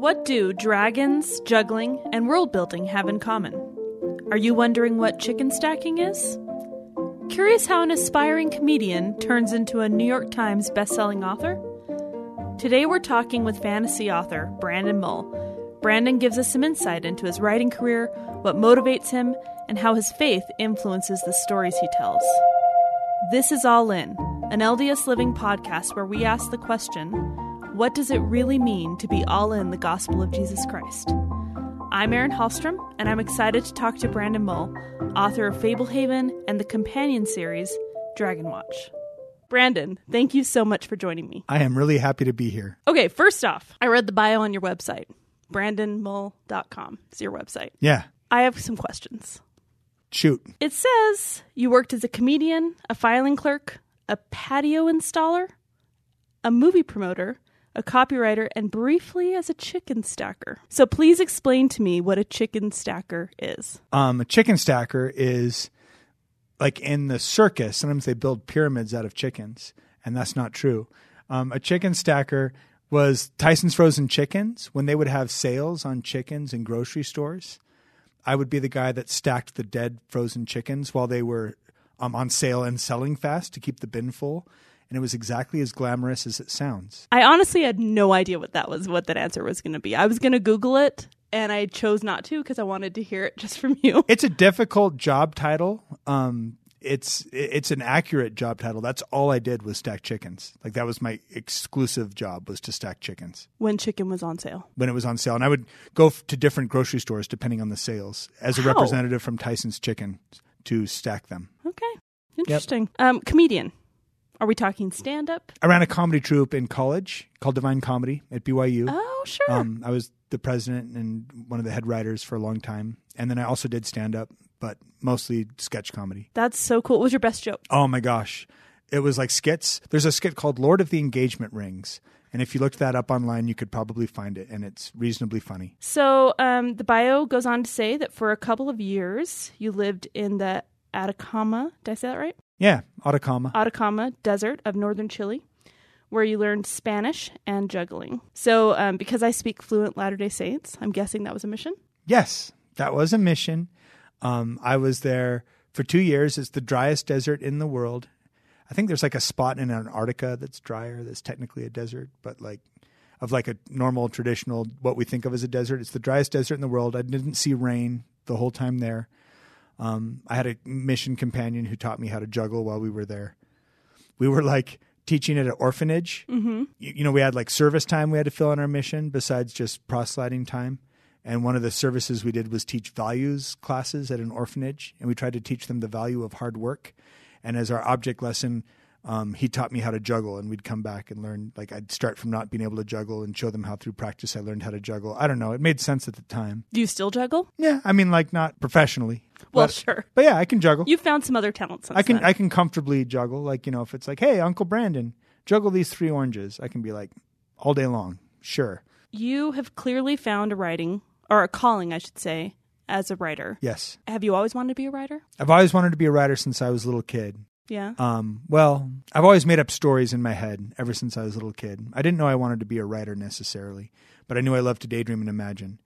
What do dragons, juggling, and world building have in common? Are you wondering what chicken stacking is? Curious how an aspiring comedian turns into a New York Times bestselling author? Today we're talking with fantasy author Brandon Mull. Brandon gives us some insight into his writing career, what motivates him, and how his faith influences the stories he tells. This is All In, an LDS Living podcast where we ask the question what does it really mean to be all in the gospel of Jesus Christ? I'm Erin Hallstrom, and I'm excited to talk to Brandon Mull, author of Fablehaven and the companion series Dragonwatch. Brandon, thank you so much for joining me. I am really happy to be here. Okay, first off, I read the bio on your website. BrandonMull.com is your website. Yeah, I have some questions. shoot. It says you worked as a comedian, a filing clerk, a patio installer, a movie promoter, a copywriter, and briefly as a chicken stacker. So please explain to me what a chicken stacker is. Um, a chicken stacker is like in the circus. Sometimes they build pyramids out of chickens, and that's not true. Um, a chicken stacker was Tyson's Frozen Chickens when they would have sales on chickens in grocery stores. I would be the guy that stacked the dead frozen chickens while they were um, on sale and selling fast to keep the bin full. And it was exactly as glamorous as it sounds. I honestly had no idea what that was, what that answer was going to be. I was going to Google it, and I chose not to because I wanted to hear it just from you. It's a difficult job title. Um, it's it's an accurate job title. That's all I did was stack chickens. Like that was my exclusive job was to stack chickens When chicken was on sale. when it was on sale, and I would go f- to different grocery stores depending on the sales as a Wow. representative from Tyson's Chicken to stack them. Okay, interesting. Um, comedian. Are we talking stand up? I ran a comedy troupe in college called Divine Comedy at BYU. Oh, sure. Um, I was the president and one of the head writers for a long time, and then I also did stand up, but mostly sketch comedy. That's so cool. What was your best joke? Oh my gosh. It was like skits. There's a skit called Lord of the Engagement Rings. And if you looked that up online, you could probably find it. And it's reasonably funny. So um, the bio goes on to say that for a couple of years you lived in the Atacama. Did I say that right? Yeah, Atacama. Atacama Desert of northern Chile, where you learned Spanish and juggling. So um, because I speak fluent Latter Day Saints, I'm guessing that was a mission. Yes, that was a mission. Um, I was there for two years. It's the driest desert in the world. I think there's like a spot in Antarctica that's drier, that's technically a desert, but like of like a normal, traditional, what we think of as a desert. It's the driest desert in the world. I didn't see rain the whole time there. Um, I had a mission companion who taught me how to juggle while we were there. We were like teaching at an orphanage. Mm-hmm. You, you know, we had like service time we had to fill in our mission besides just proselyting time. And one of the services we did was teach values classes at an orphanage, and we tried to teach them the value of hard work. And as our object lesson, um, he taught me how to juggle, and we'd come back and learn. Like I'd start from not being able to juggle and show them how through practice I learned how to juggle. I don't know. It made sense at the time. Do you still juggle? Yeah, I mean, like not professionally. Well, but, sure. But yeah, I can juggle. You found some other talents. I can then. I can comfortably juggle. Like you know, if it's like, hey, Uncle Brandon, juggle these three oranges, I can be like, all day long. Sure. you have clearly found a writing or a calling, I should say, as a writer. Yes. Have you always wanted to be a writer? I've always wanted to be a writer since I was a little kid. Yeah. Um, well, I've always made up stories in my head ever since I was a little kid. I didn't know I wanted to be a writer necessarily, but I knew I loved to daydream and imagine.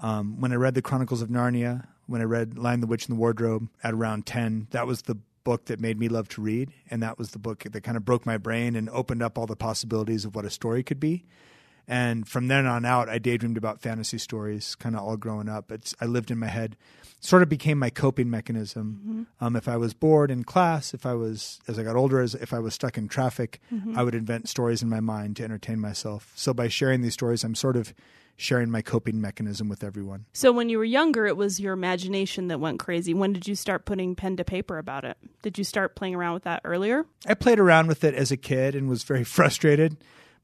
Um, when I read the Chronicles of Narnia, when I read Lion the Witch and the Wardrobe at around 10, that was the book that made me love to read. And that was the book that kind of broke my brain and opened up all the possibilities of what a story could be. And from then on out, I daydreamed about fantasy stories, kind of all growing up. It's I lived in my head, sort of became my coping mechanism. Um, if I was bored in class, if I was as I got older, as if I was stuck in traffic, I would invent stories in my mind to entertain myself. So by sharing these stories, I'm sort of sharing my coping mechanism with everyone. So when you were younger, it was your imagination that went crazy. When did you start putting pen to paper about it? Did you start playing around with that earlier? I played around with it as a kid and was very frustrated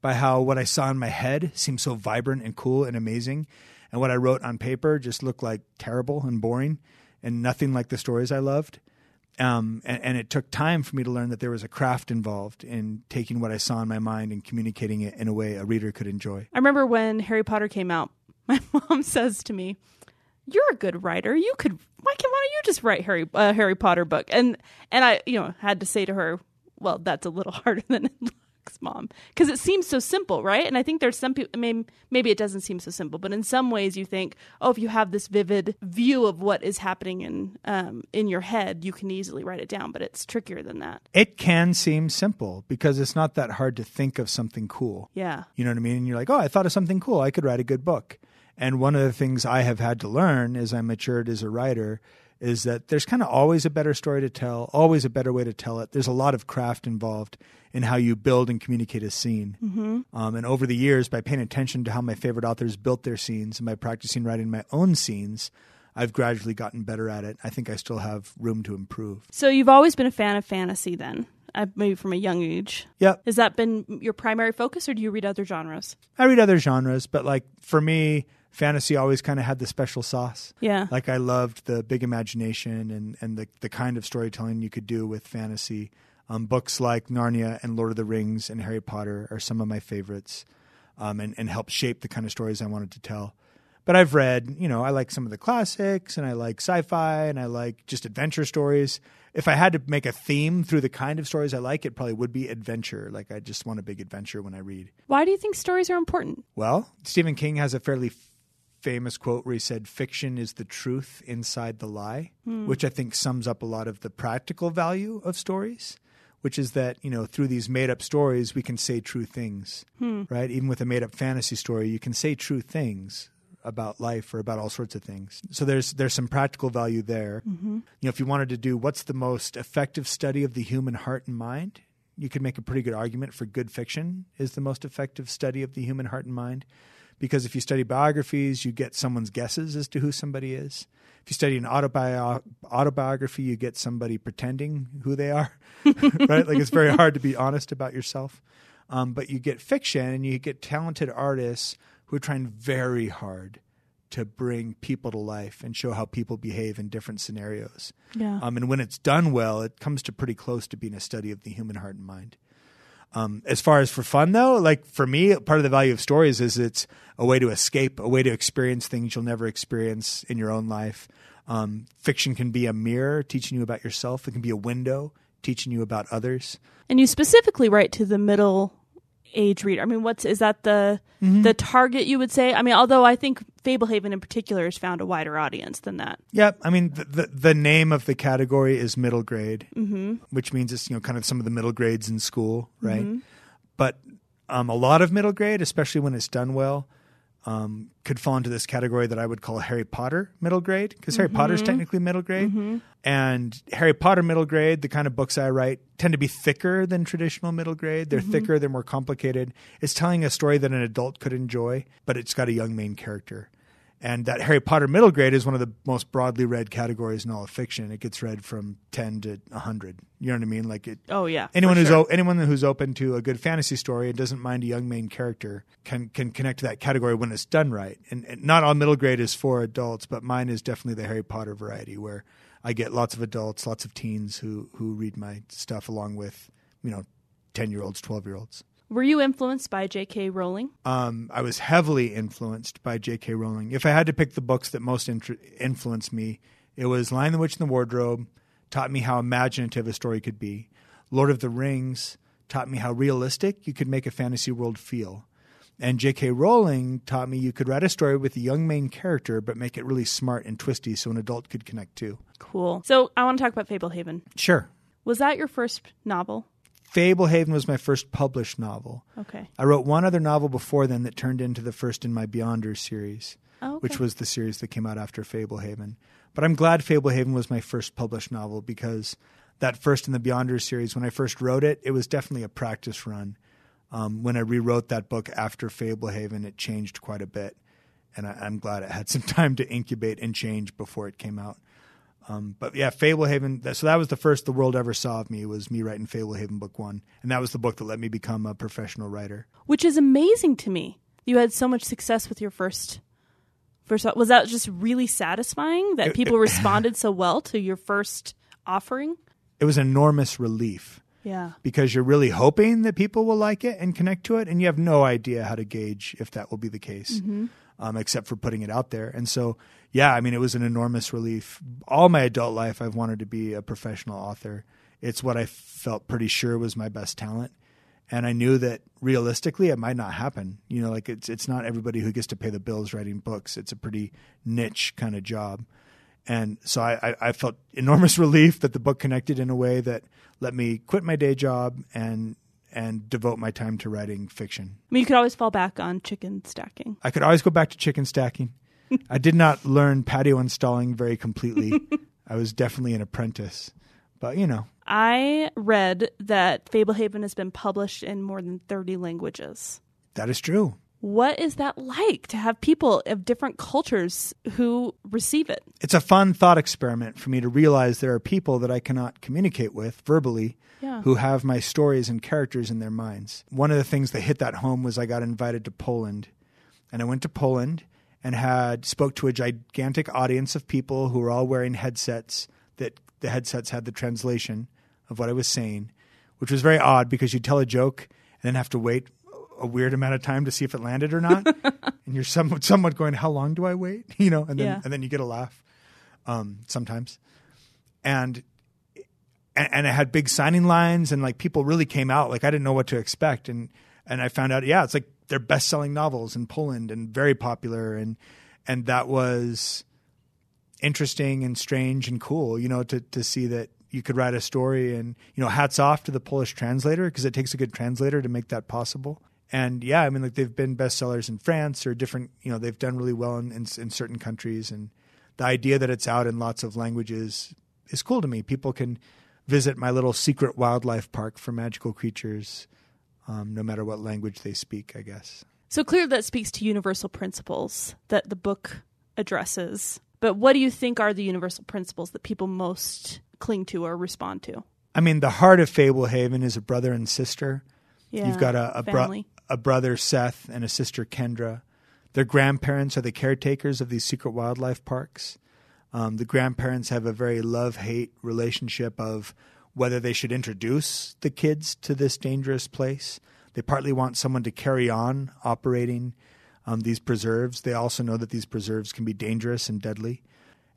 by how what I saw in my head seemed so vibrant and cool and amazing. And what I wrote on paper just looked like terrible and boring and nothing like the stories I loved. Um, and, and it took time for me to learn that there was a craft involved in taking what I saw in my mind and communicating it in a way a reader could enjoy. I remember when Harry Potter came out, my mom says to me, "You're a good writer. You could why can why don't you just write Harry a Harry Potter book?" And and I you know had to say to her, "Well, that's a little harder than it looks." Thanks, mom. Because it seems so simple, right? And I think there's some people. Maybe, maybe it doesn't seem so simple, but in some ways, you think, oh, if you have this vivid view of what is happening in um, in your head, you can easily write it down. But it's trickier than that. It can seem simple because it's not that hard to think of something cool. Yeah. You know what I mean? And you're like, oh, I thought of something cool. I could write a good book. And one of the things I have had to learn as I matured as a writer is that there's kind of always a better story to tell, always a better way to tell it. There's a lot of craft involved in how you build and communicate a scene. Mm-hmm. Um, and over the years, by paying attention to how my favorite authors built their scenes and by practicing writing my own scenes, I've gradually gotten better at it. I think I still have room to improve. So you've always been a fan of fantasy, then? Uh, maybe from a young age. Yep. Has that been your primary focus, or do you read other genres? I read other genres, but like for me, fantasy always kind of had the special sauce. Yeah. Like I loved the big imagination and, and the, the kind of storytelling you could do with fantasy. Um, books like Narnia and Lord of the Rings and Harry Potter are some of my favorites um, and, and helped shape the kind of stories I wanted to tell. But I've read, you know, I like some of the classics and I like sci fi and I like just adventure stories. If I had to make a theme through the kind of stories I like, it probably would be adventure. Like I just want a big adventure when I read. Why do you think stories are important? Well, Stephen King has a fairly famous quote where he said, Fiction is the truth inside the lie, hmm. which I think sums up a lot of the practical value of stories, which is that, you know, through these made up stories, we can say true things, hmm. right? Even with a made up fantasy story, you can say true things about life or about all sorts of things. So there's there's some practical value there. Mm-hmm. You know, if you wanted to do what's the most effective study of the human heart and mind, you could make a pretty good argument for good fiction is the most effective study of the human heart and mind. Because if you study biographies, you get someone's guesses as to who somebody is. If you study an autobio- autobiography, you get somebody pretending who they are, right? Like it's very hard to be honest about yourself. Um, but you get fiction and you get talented artists who are trying very hard to bring people to life and show how people behave in different scenarios. Yeah. Um, and when it's done well, it comes to pretty close to being a study of the human heart and mind. Um, as far as for fun, though, like for me, part of the value of stories is it's a way to escape, a way to experience things you'll never experience in your own life. Um, fiction can be a mirror teaching you about yourself, it can be a window teaching you about others. And you specifically write to the middle age reader. I mean, what's is that the mm-hmm. the target you would say? I mean, although I think Fablehaven in particular has found a wider audience than that. Yeah, I mean the, the the name of the category is middle grade, mm-hmm. which means it's you know kind of some of the middle grades in school, right? Mm-hmm. But um, a lot of middle grade, especially when it's done well, um, could fall into this category that I would call Harry Potter middle grade because Harry mm-hmm. Potter's technically middle grade, mm-hmm. and Harry Potter middle grade, the kind of books I write tend to be thicker than traditional middle grade. They're mm-hmm. thicker, they're more complicated. It's telling a story that an adult could enjoy, but it's got a young main character. And that Harry Potter middle grade is one of the most broadly read categories in all of fiction. It gets read from ten to hundred. You know what I mean? Like it. Oh yeah. Anyone who's sure. o- anyone who's open to a good fantasy story and doesn't mind a young main character can can connect to that category when it's done right. And, and not all middle grade is for adults, but mine is definitely the Harry Potter variety where I get lots of adults, lots of teens who who read my stuff along with you know ten year olds, twelve year olds. Were you influenced by J.K. Rowling? Um, I was heavily influenced by J.K. Rowling. If I had to pick the books that most influenced me, it was Lion the Witch and the Wardrobe, taught me how imaginative a story could be. Lord of the Rings taught me how realistic you could make a fantasy world feel. And J.K. Rowling taught me you could write a story with a young main character, but make it really smart and twisty so an adult could connect too. Cool. So I want to talk about Fablehaven. Sure. Was that your first novel? Fablehaven was my first published novel. Okay. I wrote one other novel before then that turned into the first in my Beyonders series. Oh, okay. which was the series that came out after Fablehaven. But I'm glad Fablehaven was my first published novel because that first in the Beyonders series, when I first wrote it, it was definitely a practice run. Um, when I rewrote that book after Fablehaven, it changed quite a bit. And I, I'm glad it had some time to incubate and change before it came out. Um, but yeah, Fablehaven. That, so that was the first the world ever saw of me was me writing Fablehaven book one, and that was the book that let me become a professional writer. Which is amazing to me. You had so much success with your first first was that just really satisfying that people responded so well to your first offering? It was enormous relief. Yeah. because you're really hoping that people will like it and connect to it, and you have no idea how to gauge if that will be the case, um, except for putting it out there. And so, yeah, I mean, it was an enormous relief. All my adult life, I've wanted to be a professional author. It's what I felt pretty sure was my best talent. and I knew that realistically it might not happen. You know, like it's it's not everybody who gets to pay the bills writing books. It's a pretty niche kind of job. And so I, I, I felt enormous relief that the book connected in a way that let me quit my day job and and devote my time to writing fiction. I mean, you could always fall back on chicken stacking. I could always go back to chicken stacking. I did not learn patio installing very completely. I was definitely an apprentice. But, you know, I read that Fablehaven has been published in more than 30 languages. that is true. What is that like to have people of different cultures who receive it? It's a fun thought experiment for me to realize there are people that I cannot communicate with verbally Yeah. who have my stories and characters in their minds. One of the things that hit that home was I got invited to Poland. And I went to Poland and had spoke to a gigantic audience of people who were all wearing headsets that the headsets had the translation of what I was saying, which was very odd because you tell a joke and then have to wait a weird amount of time to see if it landed or not. and you're somewhat, somewhat going, how long do I wait? You know, and then, Yeah. and then you get a laugh um, sometimes. And and, it had big signing lines and like people really came out like i didn't know what to expect and and i found out yeah it's like they're best-selling novels in poland and very popular and and that was interesting and strange and cool you know to to see that you could write a story and you know hats off to the polish translator because it takes a good translator to make that possible and yeah i mean like they've been bestsellers in france or different you know they've done really well in, in, in certain countries and the idea that it's out in lots of languages is cool to me people can visit my little secret wildlife park for magical creatures um, no matter what language they speak i guess So clearly, that speaks to universal principles that the book addresses. But what do you think are the universal principles that people most cling to or respond to? i mean the heart of fablehaven is a brother and sister Yeah, You've got a, a, bro- family. A brother, Seth, and a sister, Kendra. Their grandparents are the caretakers of these secret wildlife parks. Um, the grandparents have a very love hate relationship of whether they should introduce the kids to this dangerous place. They partly want someone to carry on operating um, these preserves. They also know that these preserves can be dangerous and deadly.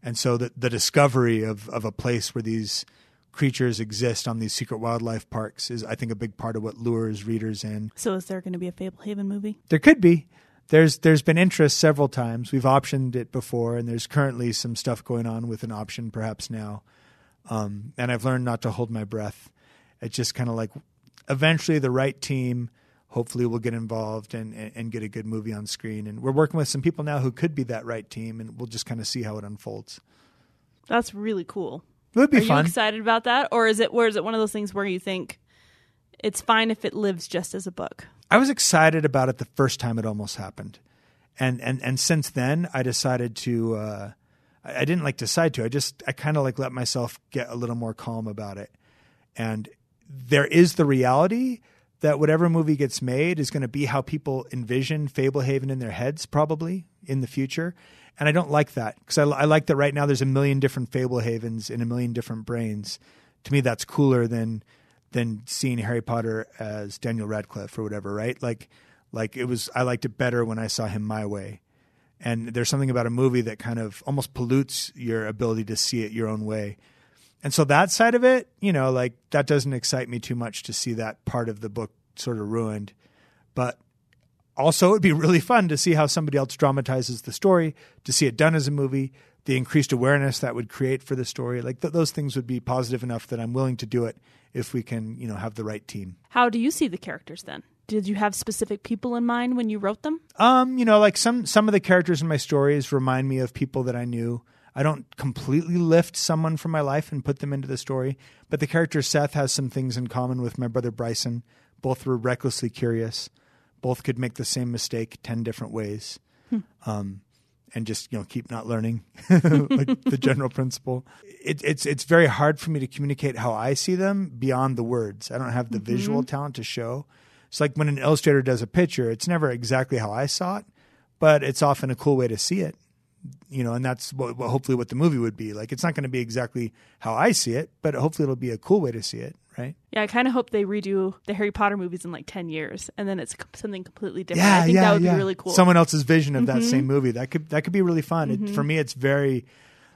And so the, the discovery of, of a place where these creatures exist on these secret wildlife parks is, I think, a big part of what lures readers in. So, is there going to be a Fablehaven movie? There could be. There's there's been interest several times. We've optioned it before, and there's currently some stuff going on with an option perhaps now. Um, and I've learned not to hold my breath. It's just kind of like eventually the right team hopefully will get involved and, and, and get a good movie on screen. And we're working with some people now who could be that right team, and we'll just kind of see how it unfolds. That's really cool. It would be Are fun. you excited about that, or is it? Where is it? One of those things where you think it's fine if it lives just as a book? I was excited about it the first time it almost happened, and and and since then I decided to. Uh, I I didn't like decide to. I just I kind of like let myself get a little more calm about it, and there is the reality that whatever movie gets made is going to be how people envision Fablehaven in their heads, probably in the future. And I don't like that because I, I like that right now there's a million different Fablehavens in a million different brains. To me, that's cooler than than seeing Harry Potter as Daniel Radcliffe or whatever, right? Like, like it was. I liked it better when I saw him my way. And there's something about a movie that kind of almost pollutes your ability to see it your own way. And so that side of it, you know, like that doesn't excite me too much to see that part of the book sort of ruined. But also, it'd be really fun to see how somebody else dramatizes the story, to see it done as a movie, the increased awareness that would create for the story. Like th- those things would be positive enough that I'm willing to do it if we can, you know, have the right team. How do you see the characters then? Did you have specific people in mind when you wrote them? Um, you know, like some some of the characters in my stories remind me of people that I knew. I don't completely lift someone from my life and put them into the story, but the character Seth has some things in common with my brother Bryson. Both were recklessly curious. Both could make the same mistake ten different ways, um, and just you know keep not learning, like the general principle. It, it's it's very hard for me to communicate how I see them beyond the words. I don't have the visual talent to show. It's like when an illustrator does a picture, it's never exactly how I saw it, but it's often a cool way to see it. You know, and that's what, what hopefully what the movie would be. Like it's not going to be exactly how I see it, but hopefully it'll be a cool way to see it, right? Yeah, I kind of hope they redo the Harry Potter movies in like 10 years and then it's something completely different. Yeah, I think yeah, that would yeah. be really cool. Someone else's vision of that mm-hmm. same movie. That could that could be really fun. It, mm-hmm. for me, it's very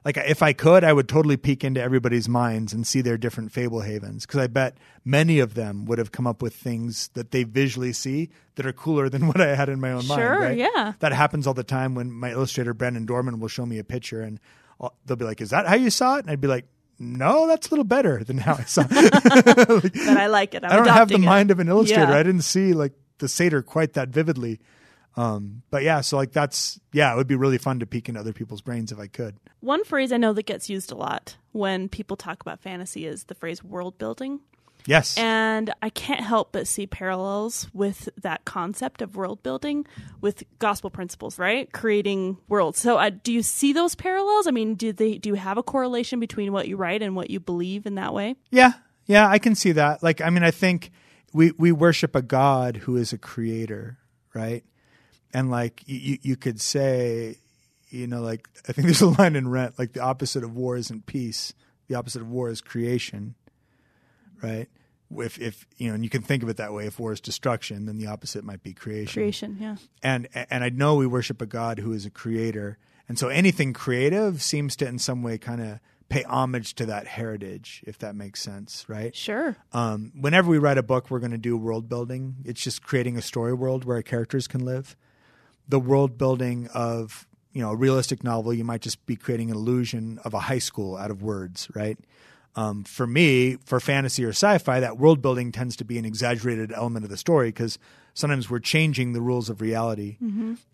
like if I could, I would totally peek into everybody's minds and see their different Fablehavens because I bet many of them would have come up with things that they visually see that are cooler than what I had in my own mind. Sure, right? yeah. That happens all the time when my illustrator Brandon Dorman will show me a picture and I'll- they'll be like, "Is that how you saw it?" And I'd be like, "No, that's a little better than how I saw it." But I like it. I'm I don't have the it. mind of an illustrator. Yeah. I didn't see like the satyr quite that vividly. Um, but yeah, so like that's yeah, it would be really fun to peek into other people's brains if I could. One phrase I know that gets used a lot when people talk about fantasy is the phrase world building. Yes. And I can't help but see parallels with that concept of world building with gospel principles, right? Creating worlds. So, uh, do you see those parallels? I mean, do they do you have a correlation between what you write and what you believe in that way? Yeah, yeah, I can see that. Like, I mean, I think we we worship a God who is a creator, right? And like, you you could say, you know, like I think there's a line in Rent, like the opposite of war isn't peace, the opposite of war is creation, right? If if you know, and you can think of it that way. If war is destruction, then the opposite might be creation Creation, yeah. and and I know we worship a God who is a creator, and so anything creative seems to, in some way, kind of pay homage to that heritage, if that makes sense, right? Sure. Um, whenever we write a book, we're going to do world building. It's just creating a story world where our characters can live. The world building of you know a realistic novel, you might just be creating an illusion of a high school out of words, right? Um, for me, for fantasy or sci-fi, that world building tends to be an exaggerated element of the story because sometimes we're changing the rules of reality.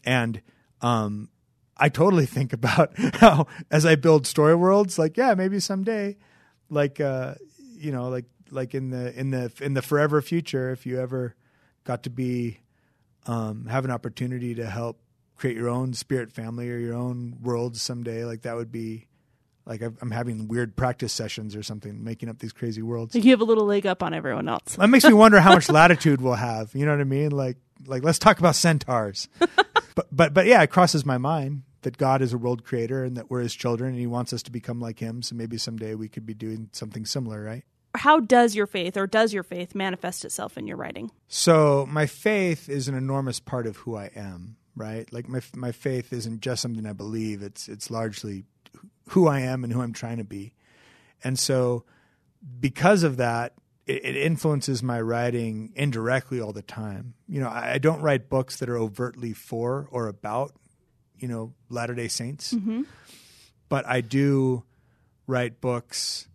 And um, I totally think about how, as I build story worlds, like yeah, maybe someday, like uh, you know, like like in the in the in the forever future, if you ever got to be um, have an opportunity to help create your own spirit family or your own worlds someday, like that would be like I'm having weird practice sessions or something, making up these crazy worlds. Like you have a little leg up on everyone else. That makes me wonder how much latitude we'll have. You know what I mean? Like, like let's talk about centaurs. but, but, but yeah, it crosses my mind that God is a world creator and that we're His children, and He wants us to become like Him. So maybe someday we could be doing something similar, right? How does your faith or does your faith manifest itself in your writing? So my faith is an enormous part of who I am, right? Like my my faith isn't just something I believe; it's it's largely who I am and who I'm trying to be. And so, because of that, it, it influences my writing indirectly all the time. You know, I, I don't write books that are overtly for or about, you know, Latter Day Saints, but I do write books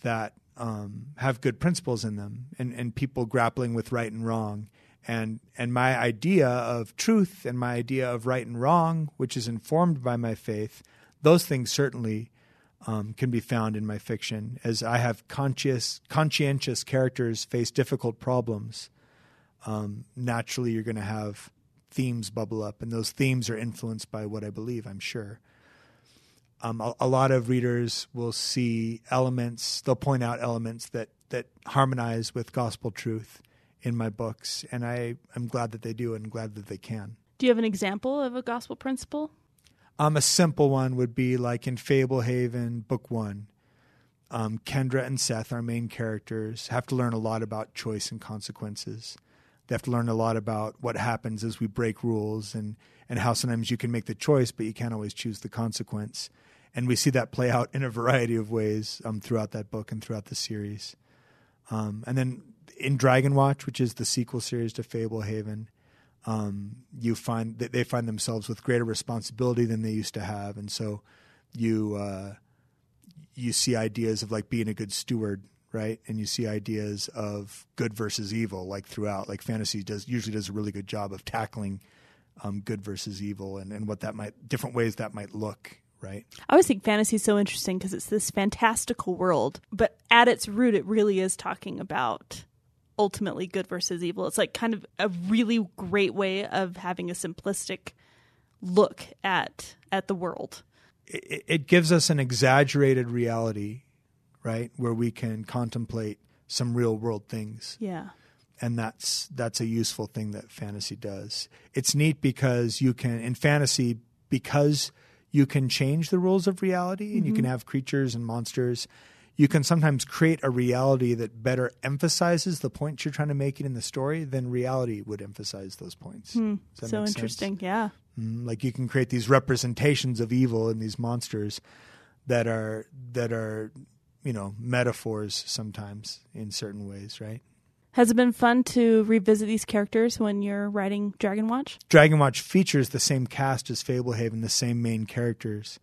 that um, have good principles in them and, and people grappling with right and wrong. And, and my idea of truth and my idea of right and wrong, which is informed by my faith, those things certainly um, can be found in my fiction. As I have conscious, conscientious characters face difficult problems, um, naturally you're going to have themes bubble up, and those themes are influenced by what I believe, I'm sure um, a, a lot of readers will see elements they'll point out elements that that harmonize with gospel truth in my books and i i'm glad that they do and glad that they can Do you have an example of a gospel principle? Um, a simple one would be like in fablehaven book one um, kendra and seth our main characters have to learn a lot about choice and consequences. They have to learn a lot about what happens as we break rules and and how sometimes you can make the choice but you can't always choose the consequence. And we see that play out in a variety of ways um, throughout that book and throughout the series. Um, and then in Dragonwatch which is the sequel series to fablehaven um, you find that they find themselves with greater responsibility than they used to have, and so you uh, you see ideas of like being a good steward, right? And you see ideas of good versus evil, like throughout. Like fantasy does usually does a really good job of tackling um, good versus evil and, and what that might different ways that might look, right? I always think fantasy is so interesting because it's this fantastical world, but at its root, it really is talking about ultimately good versus evil. It's like kind of a really great way of having a simplistic look at at the world. it, it gives us an exaggerated reality, right, where we can contemplate some real world things. Yeah. and that's that's a useful thing that fantasy does. It's neat because you can in fantasy because you can change the rules of reality and you can mm-hmm. have creatures and monsters. You can sometimes create a reality that better emphasizes the points you're trying to make in the story than reality would emphasize those points. That So make sense? interesting. Yeah. Mm, like you can create these representations of evil and these monsters that are that are you know metaphors sometimes in certain ways, right? Has it been fun to revisit these characters when you're writing Dragonwatch? Dragon Watch features the same cast as Fablehaven, the same main characters,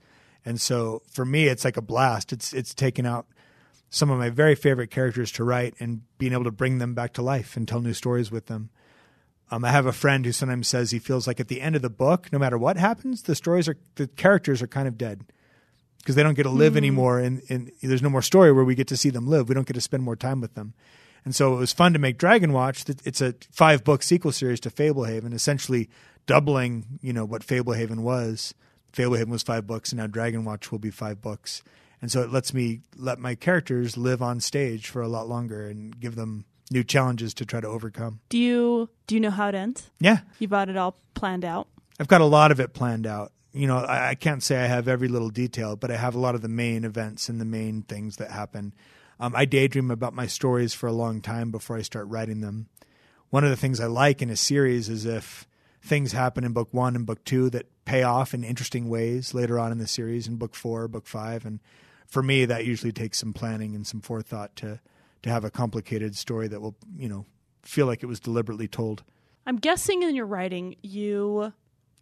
and so for me, it's like a blast. It's it's taken out some of my very favorite characters to write and being able to bring them back to life and tell new stories with them. Um, I have a friend who sometimes says he feels like at the end of the book, no matter what happens, the stories are the characters are kind of dead because they don't get to live mm. anymore, and, and there's no more story where we get to see them live. We don't get to spend more time with them. And so it was fun to make Dragonwatch. It's a five book sequel series to Fablehaven, essentially doubling, you know, what Fablehaven was. Fablehaven was five books, and now Dragonwatch will be five books. And so it lets me let my characters live on stage for a lot longer and give them new challenges to try to overcome. Do you do you know how it ends? Yeah, you've got it all planned out. I've got a lot of it planned out. You know, I, I can't say I have every little detail, but I have a lot of the main events and the main things that happen. Um, I daydream about my stories for a long time before I start writing them. One of the things I like in a series is if things happen in book one and book two that pay off in interesting ways later on in the series in book four, book five, and for me, that usually takes some planning and some forethought to to have a complicated story that will, you know, feel like it was deliberately told. I'm guessing in your writing you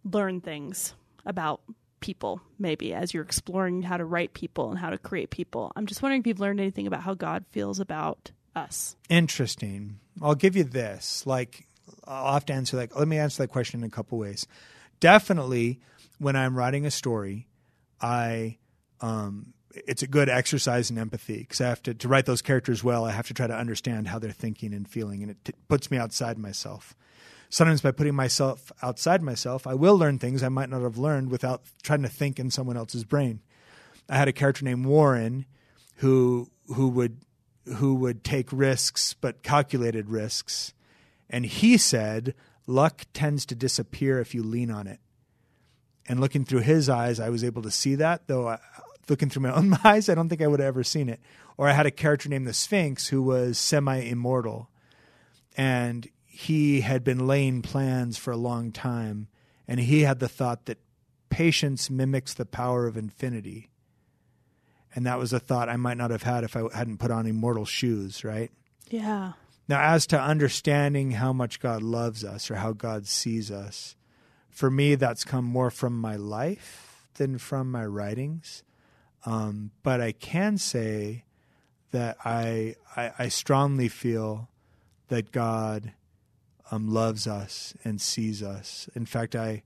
learn things about people maybe as you're exploring how to write people and how to create people. I'm just wondering if you've learned anything about how God feels about us. Interesting. I'll give you this. Like I'll have to answer like let me answer that question in a couple ways. Definitely when I'm writing a story, I um it's a good exercise in empathy because I have to to write those characters well. I have to try to understand how they're thinking and feeling, and it t- puts me outside myself. Sometimes by putting myself outside myself, I will learn things I might not have learned without trying to think in someone else's brain. I had a character named Warren who who would who would take risks but calculated risks, and he said luck tends to disappear if you lean on it. And looking through his eyes, I was able to see that, though looking through my own eyes, I don't think I would have ever seen it. Or I had a character named the Sphinx who was semi immortal. And he had been laying plans for a long time. And he had the thought that patience mimics the power of infinity. And that was a thought I might not have had if I hadn't put on immortal shoes, right? Yeah. Now, as to understanding how much God loves us or how God sees us, for me, that's come more from my life than from my writings. Um, but I can say that I, I, I strongly feel that God um, loves us and sees us. In fact, I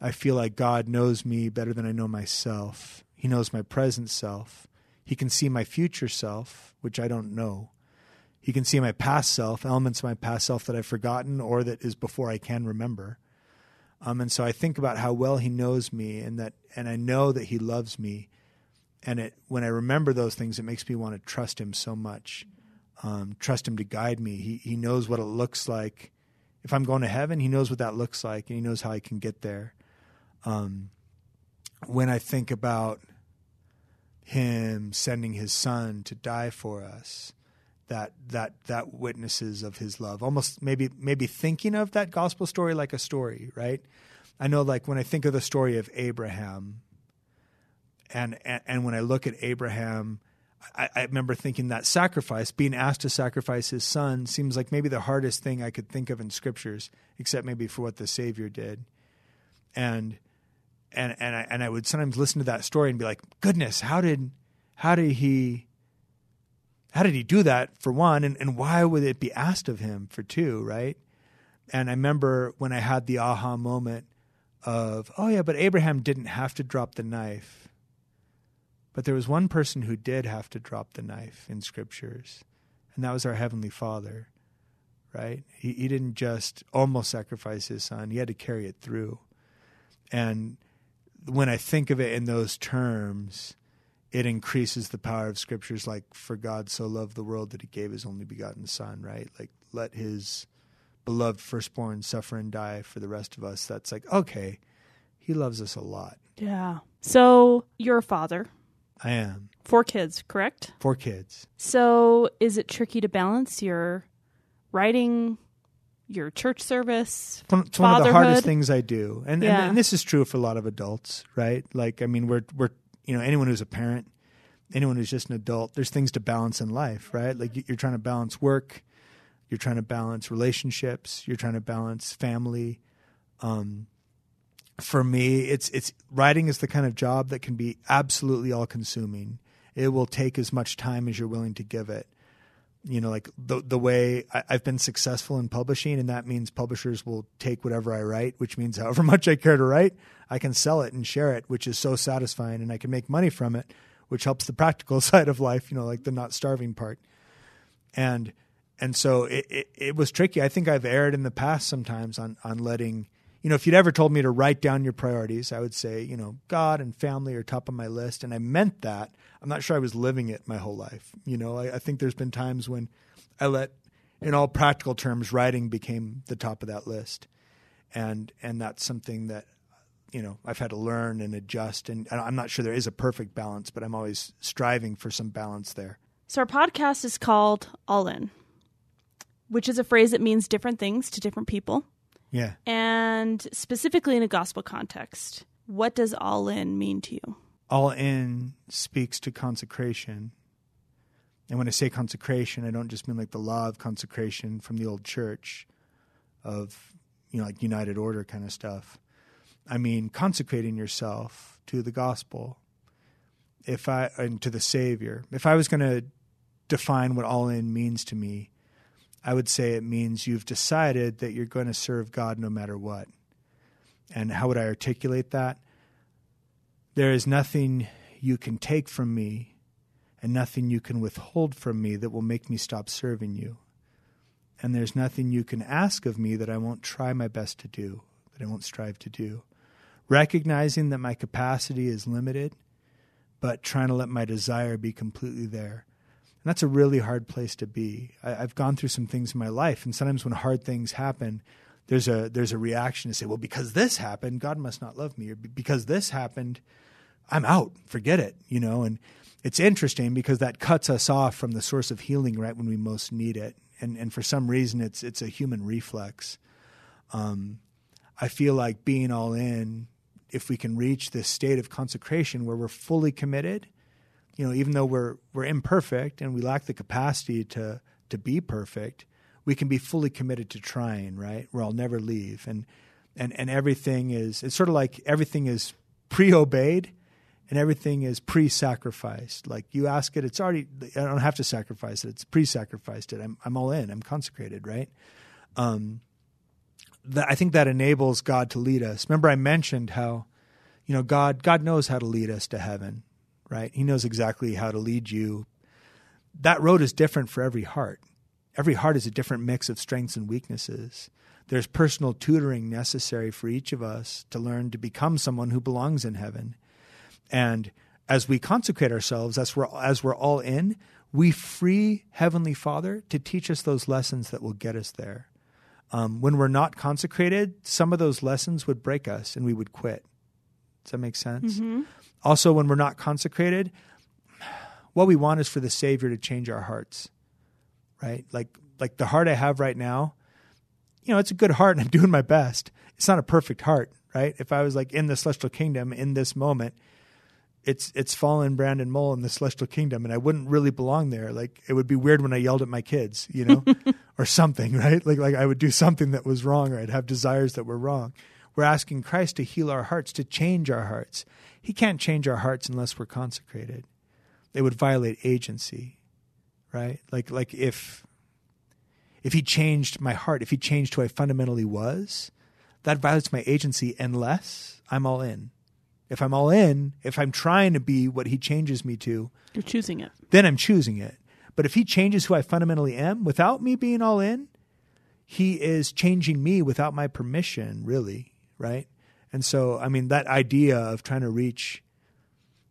I feel like God knows me better than I know myself. He knows my present self. He can see my future self, which I don't know. He can see my past self, elements of my past self that I've forgotten or that is before I can remember. Um, and so I think about how well he knows me and that and I know that he loves me and it when I remember those things, it makes me want to trust Him so much. Um, trust Him to guide me. He He knows what it looks like. If I'm going to heaven, He knows what that looks like, and He knows how I can get there. Um, when I think about Him sending His Son to die for us, that that that witnesses of His love. Almost maybe maybe thinking of that gospel story like a story, right? I know, like when I think of the story of Abraham and, and, and when I look at Abraham, I, I, remember thinking that sacrifice, being asked to sacrifice his son, seems like maybe the hardest thing I could think of in scriptures, except maybe for what the Savior did. And and and I and I would sometimes listen to that story and be like, goodness, how did how did he how did he do that for one, and, and why would it be asked of him for two, right? And I remember when I had the aha moment of, oh yeah, but Abraham didn't have to drop the knife but there was one person who did have to drop the knife in scriptures, and that was our Heavenly Father, right? He, he didn't just almost sacrifice his son, he had to carry it through. And when I think of it in those terms, it increases the power of scriptures like, for God so loved the world that he gave his only begotten son, right? Like, let his beloved firstborn suffer and die for the rest of us. That's like, okay, he loves us a lot. Yeah. So you're a father, I am. Four kids, correct? Four kids. So is it tricky to balance your writing, your church service? It's one of the hardest things I do. And, yeah. and, and this is true for a lot of adults, right? Like I mean we're we're you know, anyone who's a parent, anyone who's just an adult, there's things to balance in life, right? Like you're trying to balance work, you're trying to balance relationships, you're trying to balance family. Um, for me, it's it's writing is the kind of job that can be absolutely all consuming. It will take as much time as you're willing to give it. You know, like the the way I, I've been successful in publishing, and that means publishers will take whatever I write, which means however much I care to write, I can sell it and share it, which is so satisfying, and I can make money from it, which helps the practical side of life. You know, like the not starving part, and and so it, it, it was tricky. I think I've erred in the past sometimes on on letting you know, if you'd ever told me to write down your priorities, I would say, you know, God and family are top of my list. And I meant that. I'm not sure I was living it my whole life. You know, I, I think there's been times when I let, in all practical terms, writing became the top of that list. And, and that's something that, you know, I've had to learn and adjust. And I'm not sure there is a perfect balance, but I'm always striving for some balance there. So our podcast is called All In, which is a phrase that means different things to different people. Yeah. And specifically in a gospel context, what does all in mean to you? All in speaks to consecration. And when I say consecration, I don't just mean like the law of consecration from the old church of, you know, like United Order kind of stuff. I mean consecrating yourself to the gospel. If I and to the Savior. If I was going to define what all in means to me, I would say it means you've decided that you're going to serve God no matter what. And how would I articulate that? There is nothing you can take from me and nothing you can withhold from me that will make me stop serving you. And there's nothing you can ask of me that I won't try my best to do, that I won't strive to do. Recognizing that my capacity is limited, but trying to let my desire be completely there. And that's a really hard place to be. I, have gone through some things in my life, and sometimes when hard things happen, there's a there's a reaction to say, well, because this happened, God must not love me, or because this happened, I'm out. Forget it, you know. And it's interesting because that cuts us off from the source of healing right when we most need it. And and for some reason, it's it's a human reflex. Um, I feel like being all in, if we can reach this state of consecration where we're fully committed you know, even though we're we're imperfect and we lack the capacity to to be perfect, we can be fully committed to trying, right? Where I'll never leave. And and and everything is it's sort of like everything is pre-obeyed and everything is pre-sacrificed. Like you ask it, it's already I don't have to sacrifice it. It's pre-sacrificed it. I'm I'm all in. I'm consecrated, right? Um that I think that enables God to lead us. Remember I mentioned how you know God God knows how to lead us to heaven right? He knows exactly how to lead you. That road is different for every heart. Every heart is a different mix of strengths and weaknesses. There's personal tutoring necessary for each of us to learn to become someone who belongs in heaven. And as we consecrate ourselves, as we're, as we're all in, we free Heavenly Father to teach us those lessons that will get us there. Um, when we're not consecrated, some of those lessons would break us and we would quit. Does that make sense? Mm-hmm. Also, when we're not consecrated, what we want is for the Savior to change our hearts, right? Like, like the heart I have right now, you know, it's a good heart and I'm doing my best. It's not a perfect heart, right? If I was like in the celestial kingdom in this moment, it's it's fallen Brandon Mull in the celestial kingdom, and I wouldn't really belong there. Like it would be weird when I yelled at my kids, you know, or something, right? Like like I would do something that was wrong, or I'd have desires that were wrong. We're asking Christ to heal our hearts, to change our hearts. He can't change our hearts unless we're consecrated. It would violate agency, right? Like like if if he changed my heart, if he changed who I fundamentally was, that violates my agency unless I'm all in. If I'm all in, if I'm trying to be what he changes me to, you're choosing it. Then I'm choosing it. But if he changes who I fundamentally am without me being all in, he is changing me without my permission, really right? And so, I mean, that idea of trying to reach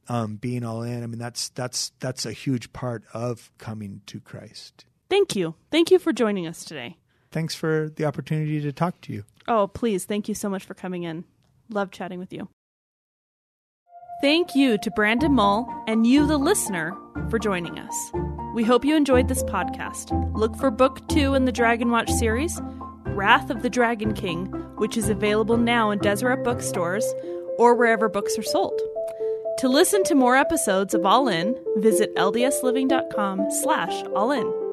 um, being all in, I mean, that's that's that's a huge part of coming to Christ. Thank you. Thank you for joining us today. Thanks for the opportunity to talk to you. Oh, please. Thank you so much for coming in. Love chatting with you. Thank you to Brandon Mull and you, the listener, for joining us. We hope you enjoyed this podcast. Look for book two in the Dragonwatch series Wrath of the Dragon King, which is available now in Deseret bookstores or wherever books are sold. To listen to more episodes of All In, visit ldsliving.com slash all in.